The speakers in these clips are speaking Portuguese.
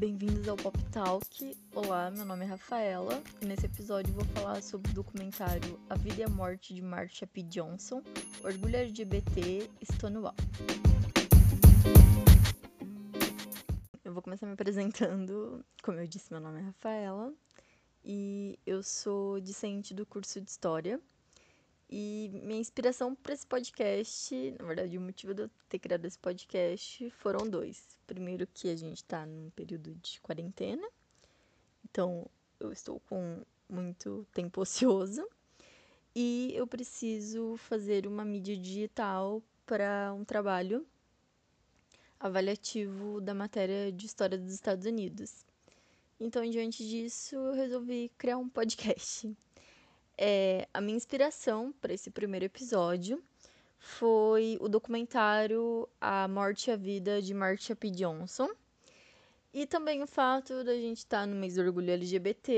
bem-vindos ao Pop Talk. Olá, meu nome é Rafaela e nesse episódio vou falar sobre o documentário A Vida e a Morte de Marsha P. Johnson, Orgulho LGBT, Stonewall. Eu vou começar me apresentando. Como eu disse, meu nome é Rafaela e eu sou discente do curso de História e minha inspiração para esse podcast, na verdade, o motivo de eu ter criado esse podcast foram dois. Primeiro, que a gente está num período de quarentena, então eu estou com muito tempo ocioso e eu preciso fazer uma mídia digital para um trabalho avaliativo da matéria de história dos Estados Unidos. Então, diante disso, eu resolvi criar um podcast. É, a minha inspiração para esse primeiro episódio foi o documentário A Morte e a Vida de Marsha P. Johnson. E também o fato da gente estar tá no mês do orgulho LGBT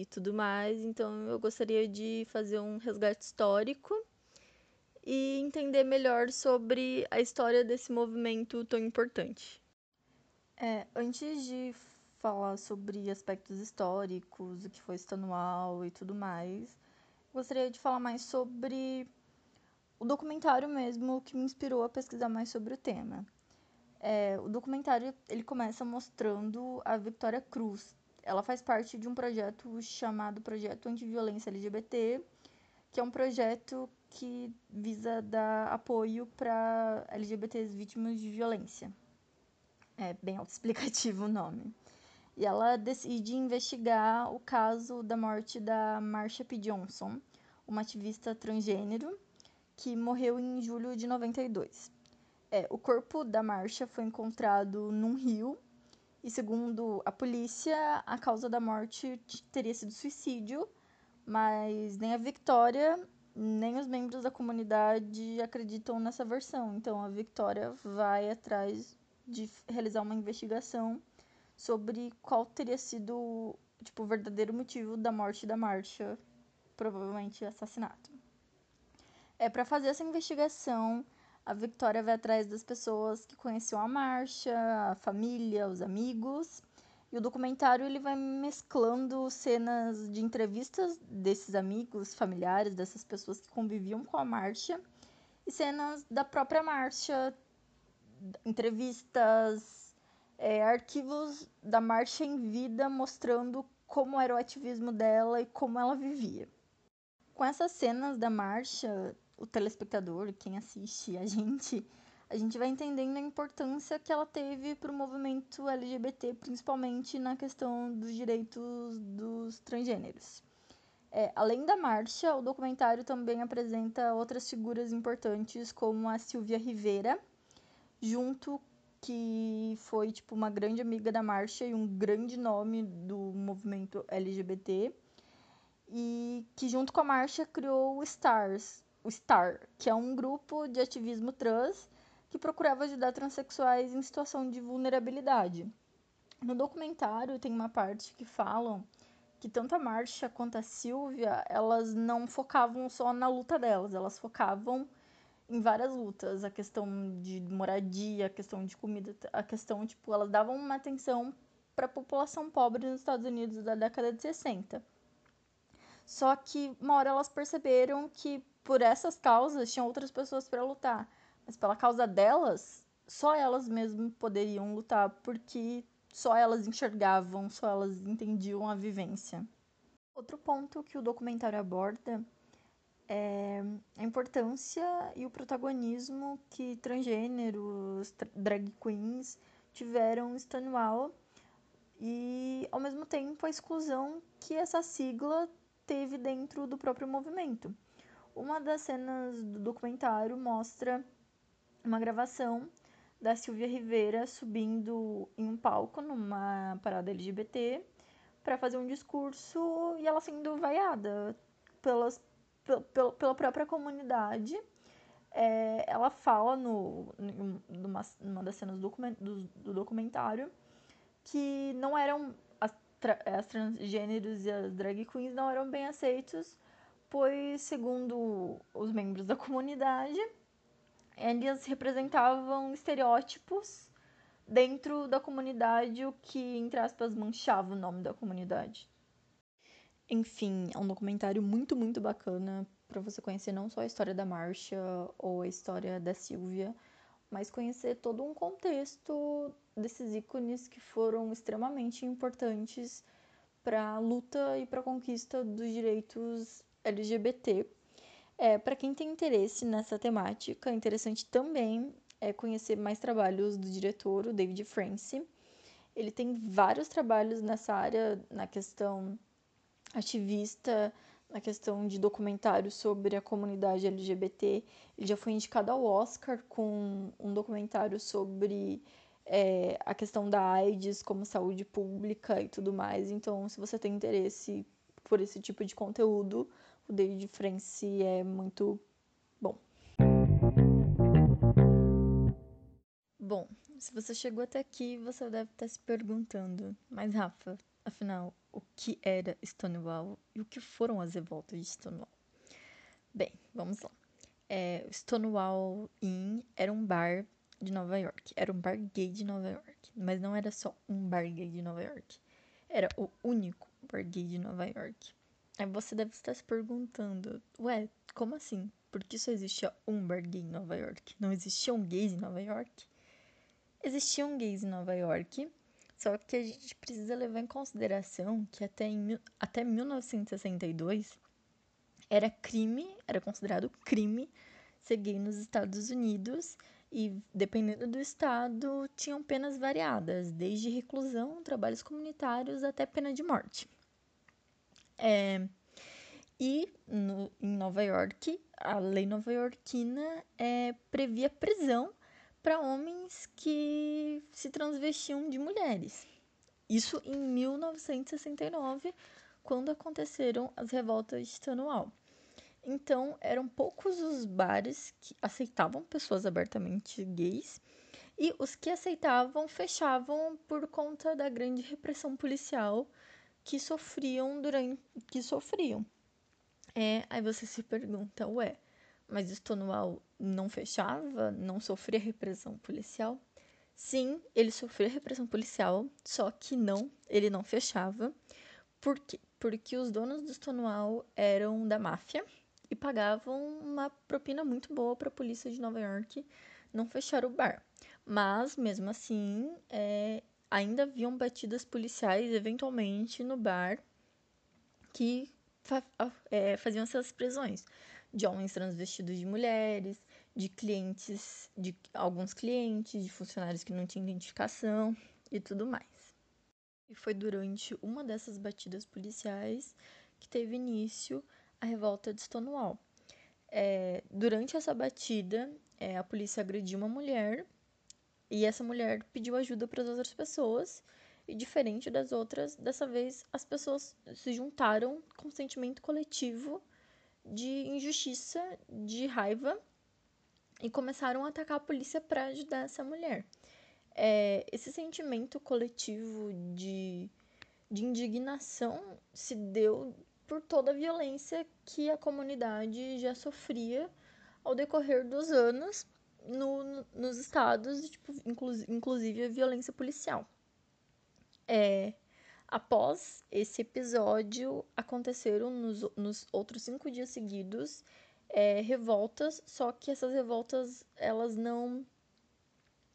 e tudo mais. Então eu gostaria de fazer um resgate histórico e entender melhor sobre a história desse movimento tão importante. É, antes de falar sobre aspectos históricos, o que foi estadual e tudo mais, gostaria de falar mais sobre o documentário mesmo que me inspirou a pesquisar mais sobre o tema. É, o documentário ele começa mostrando a Victoria Cruz. Ela faz parte de um projeto chamado Projeto Antiviolência LGBT, que é um projeto que visa dar apoio para LGBTs vítimas de violência. É bem autoexplicativo o nome e ela decide investigar o caso da morte da Marsha P. Johnson, uma ativista transgênero que morreu em julho de 92. É, o corpo da Marsha foi encontrado num rio e, segundo a polícia, a causa da morte teria sido suicídio, mas nem a Victoria nem os membros da comunidade acreditam nessa versão. Então a Victoria vai atrás de realizar uma investigação sobre qual teria sido tipo, o verdadeiro motivo da morte da Marcia, provavelmente assassinato. É para fazer essa investigação, a Victoria vai atrás das pessoas que conheciam a Marcia, a família, os amigos. E o documentário ele vai mesclando cenas de entrevistas desses amigos, familiares, dessas pessoas que conviviam com a Marcia, e cenas da própria Marcia, entrevistas, é, arquivos da marcha em vida mostrando como era o ativismo dela e como ela vivia. Com essas cenas da marcha, o telespectador, quem assiste, a gente, a gente vai entendendo a importância que ela teve para o movimento LGBT, principalmente na questão dos direitos dos transgêneros. É, além da marcha, o documentário também apresenta outras figuras importantes, como a Silvia Rivera, junto que foi tipo uma grande amiga da marcha e um grande nome do movimento LGBT e que junto com a marcha criou o Stars, o Star, que é um grupo de ativismo trans que procurava ajudar transexuais em situação de vulnerabilidade. No documentário tem uma parte que falam que tanto a Marcha quanto a Silvia, elas não focavam só na luta delas, elas focavam em várias lutas, a questão de moradia, a questão de comida, a questão, tipo, elas davam uma atenção para a população pobre nos Estados Unidos da década de 60. Só que uma hora elas perceberam que por essas causas tinham outras pessoas para lutar, mas pela causa delas, só elas mesmas poderiam lutar, porque só elas enxergavam, só elas entendiam a vivência. Outro ponto que o documentário aborda é, a importância e o protagonismo que transgêneros, drag queens tiveram em Stonewall e, ao mesmo tempo, a exclusão que essa sigla teve dentro do próprio movimento. Uma das cenas do documentário mostra uma gravação da Silvia Rivera subindo em um palco numa parada LGBT para fazer um discurso e ela sendo vaiada pelas pela própria comunidade. É, ela fala no, numa, numa das cenas do, do, do documentário que não eram as, as transgêneros e as drag queens não eram bem aceitos, pois, segundo os membros da comunidade, eles representavam estereótipos dentro da comunidade, o que, entre aspas, manchava o nome da comunidade. Enfim, é um documentário muito, muito bacana para você conhecer não só a história da Marcia ou a história da Silvia, mas conhecer todo um contexto desses ícones que foram extremamente importantes para a luta e para a conquista dos direitos LGBT. É, para quem tem interesse nessa temática, é interessante também é, conhecer mais trabalhos do diretor, o David France. Ele tem vários trabalhos nessa área, na questão ativista, na questão de documentários sobre a comunidade LGBT. Ele já foi indicado ao Oscar com um documentário sobre é, a questão da AIDS como saúde pública e tudo mais. Então, se você tem interesse por esse tipo de conteúdo, o David France é muito bom. Bom, se você chegou até aqui, você deve estar se perguntando, mas Rafa, afinal, o que era Stonewall e o que foram as revoltas de Stonewall? Bem, vamos lá. É, Stonewall Inn era um bar de Nova York. Era um bar gay de Nova York. Mas não era só um bar gay de Nova York. Era o único bar gay de Nova York. Aí você deve estar se perguntando, ué, como assim? Por que só existia um bar gay em Nova York? Não existiam gays em Nova York? Existiam gays em Nova York, só que a gente precisa levar em consideração que até, em, até 1962 era crime, era considerado crime ser gay nos Estados Unidos e, dependendo do estado, tinham penas variadas, desde reclusão, trabalhos comunitários até pena de morte. É, e no, em Nova York, a lei nova-iorquina é, previa prisão para homens que se transvestiam de mulheres. Isso em 1969, quando aconteceram as revoltas de Stonewall. Então, eram poucos os bares que aceitavam pessoas abertamente gays e os que aceitavam fechavam por conta da grande repressão policial que sofriam durante que sofriam. É, aí você se pergunta, ué, mas Stonewall não fechava, não sofria repressão policial? Sim, ele sofria repressão policial, só que não, ele não fechava. Por quê? Porque os donos do Stonewall eram da máfia e pagavam uma propina muito boa para a polícia de Nova York não fechar o bar. Mas, mesmo assim, é, ainda haviam batidas policiais, eventualmente, no bar que fa é, faziam essas prisões de homens transvestidos de mulheres, de clientes, de alguns clientes, de funcionários que não tinham identificação e tudo mais. E foi durante uma dessas batidas policiais que teve início a revolta de Stonewall. É, durante essa batida, é, a polícia agrediu uma mulher e essa mulher pediu ajuda para as outras pessoas. E diferente das outras, dessa vez as pessoas se juntaram com sentimento coletivo de injustiça, de raiva e começaram a atacar a polícia para ajudar essa mulher. É, esse sentimento coletivo de, de indignação se deu por toda a violência que a comunidade já sofria ao decorrer dos anos no, no, nos estados, tipo, inclu, inclusive a violência policial. É, após esse episódio, aconteceram nos, nos outros cinco dias seguidos é, revoltas, só que essas revoltas elas não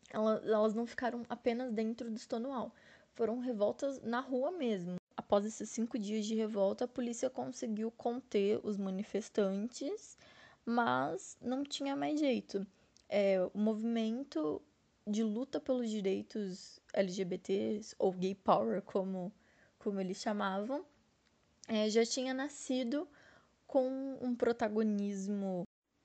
elas, elas não ficaram apenas dentro do Stonewall, foram revoltas na rua mesmo após esses cinco dias de revolta, a polícia conseguiu conter os manifestantes, mas não tinha mais jeito. É, o movimento de luta pelos direitos LGBTs, ou gay power, como, como eles chamavam, é, já tinha nascido com um protagonismo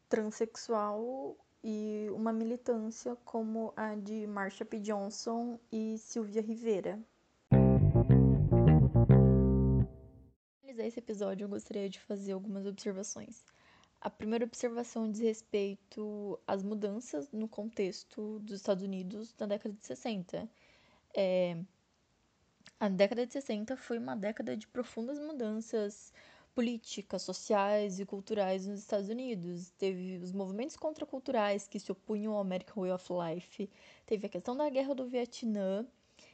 transexual e uma militância como a de Marsha P. Johnson e Silvia Rivera. finalizar esse episódio, eu gostaria de fazer algumas observações. A primeira observação diz respeito às mudanças no contexto dos Estados Unidos na década de 60. É, a década de 60 foi uma década de profundas mudanças políticas, sociais e culturais nos Estados Unidos. Teve os movimentos contraculturais que se opunham ao American Way of Life, teve a questão da guerra do Vietnã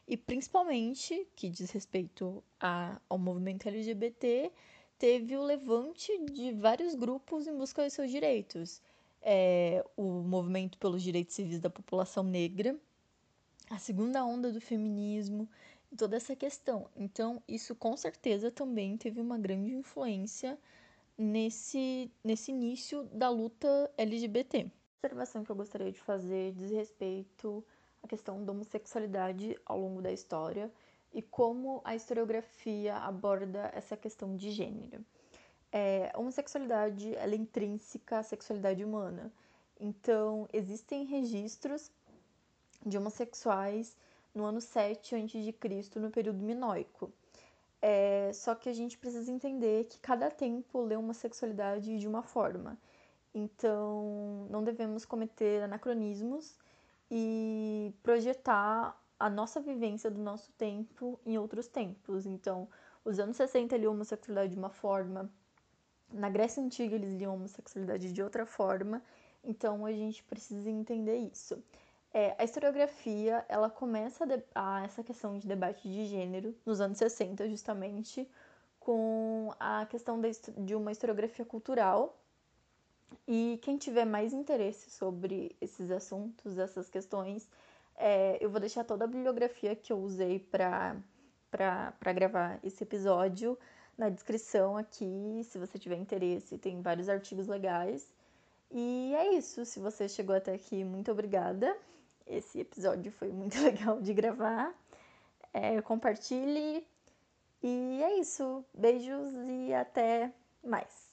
e principalmente, que diz respeito a, ao movimento LGBT, teve o levante de vários grupos em busca de seus direitos. É, o movimento pelos direitos civis da população negra, a segunda onda do feminismo, toda essa questão. Então, isso com certeza também teve uma grande influência nesse, nesse início da luta LGBT. A observação que eu gostaria de fazer diz respeito à questão da homossexualidade ao longo da história e como a historiografia aborda essa questão de gênero. É, a homossexualidade é intrínseca à sexualidade humana. Então, existem registros de homossexuais no ano 7 a.C., no período minoico. É, só que a gente precisa entender que cada tempo lê uma sexualidade de uma forma. Então, não devemos cometer anacronismos e projetar a nossa vivência do nosso tempo em outros tempos. Então, os anos 60 liam homossexualidade de uma forma, na Grécia Antiga eles liam homossexualidade de outra forma, então a gente precisa entender isso. É, a historiografia, ela começa a, a, essa questão de debate de gênero nos anos 60, justamente, com a questão de, de uma historiografia cultural. E quem tiver mais interesse sobre esses assuntos, essas questões, é, eu vou deixar toda a bibliografia que eu usei para gravar esse episódio na descrição aqui, se você tiver interesse. Tem vários artigos legais. E é isso. Se você chegou até aqui, muito obrigada. Esse episódio foi muito legal de gravar. É, compartilhe. E é isso. Beijos e até mais.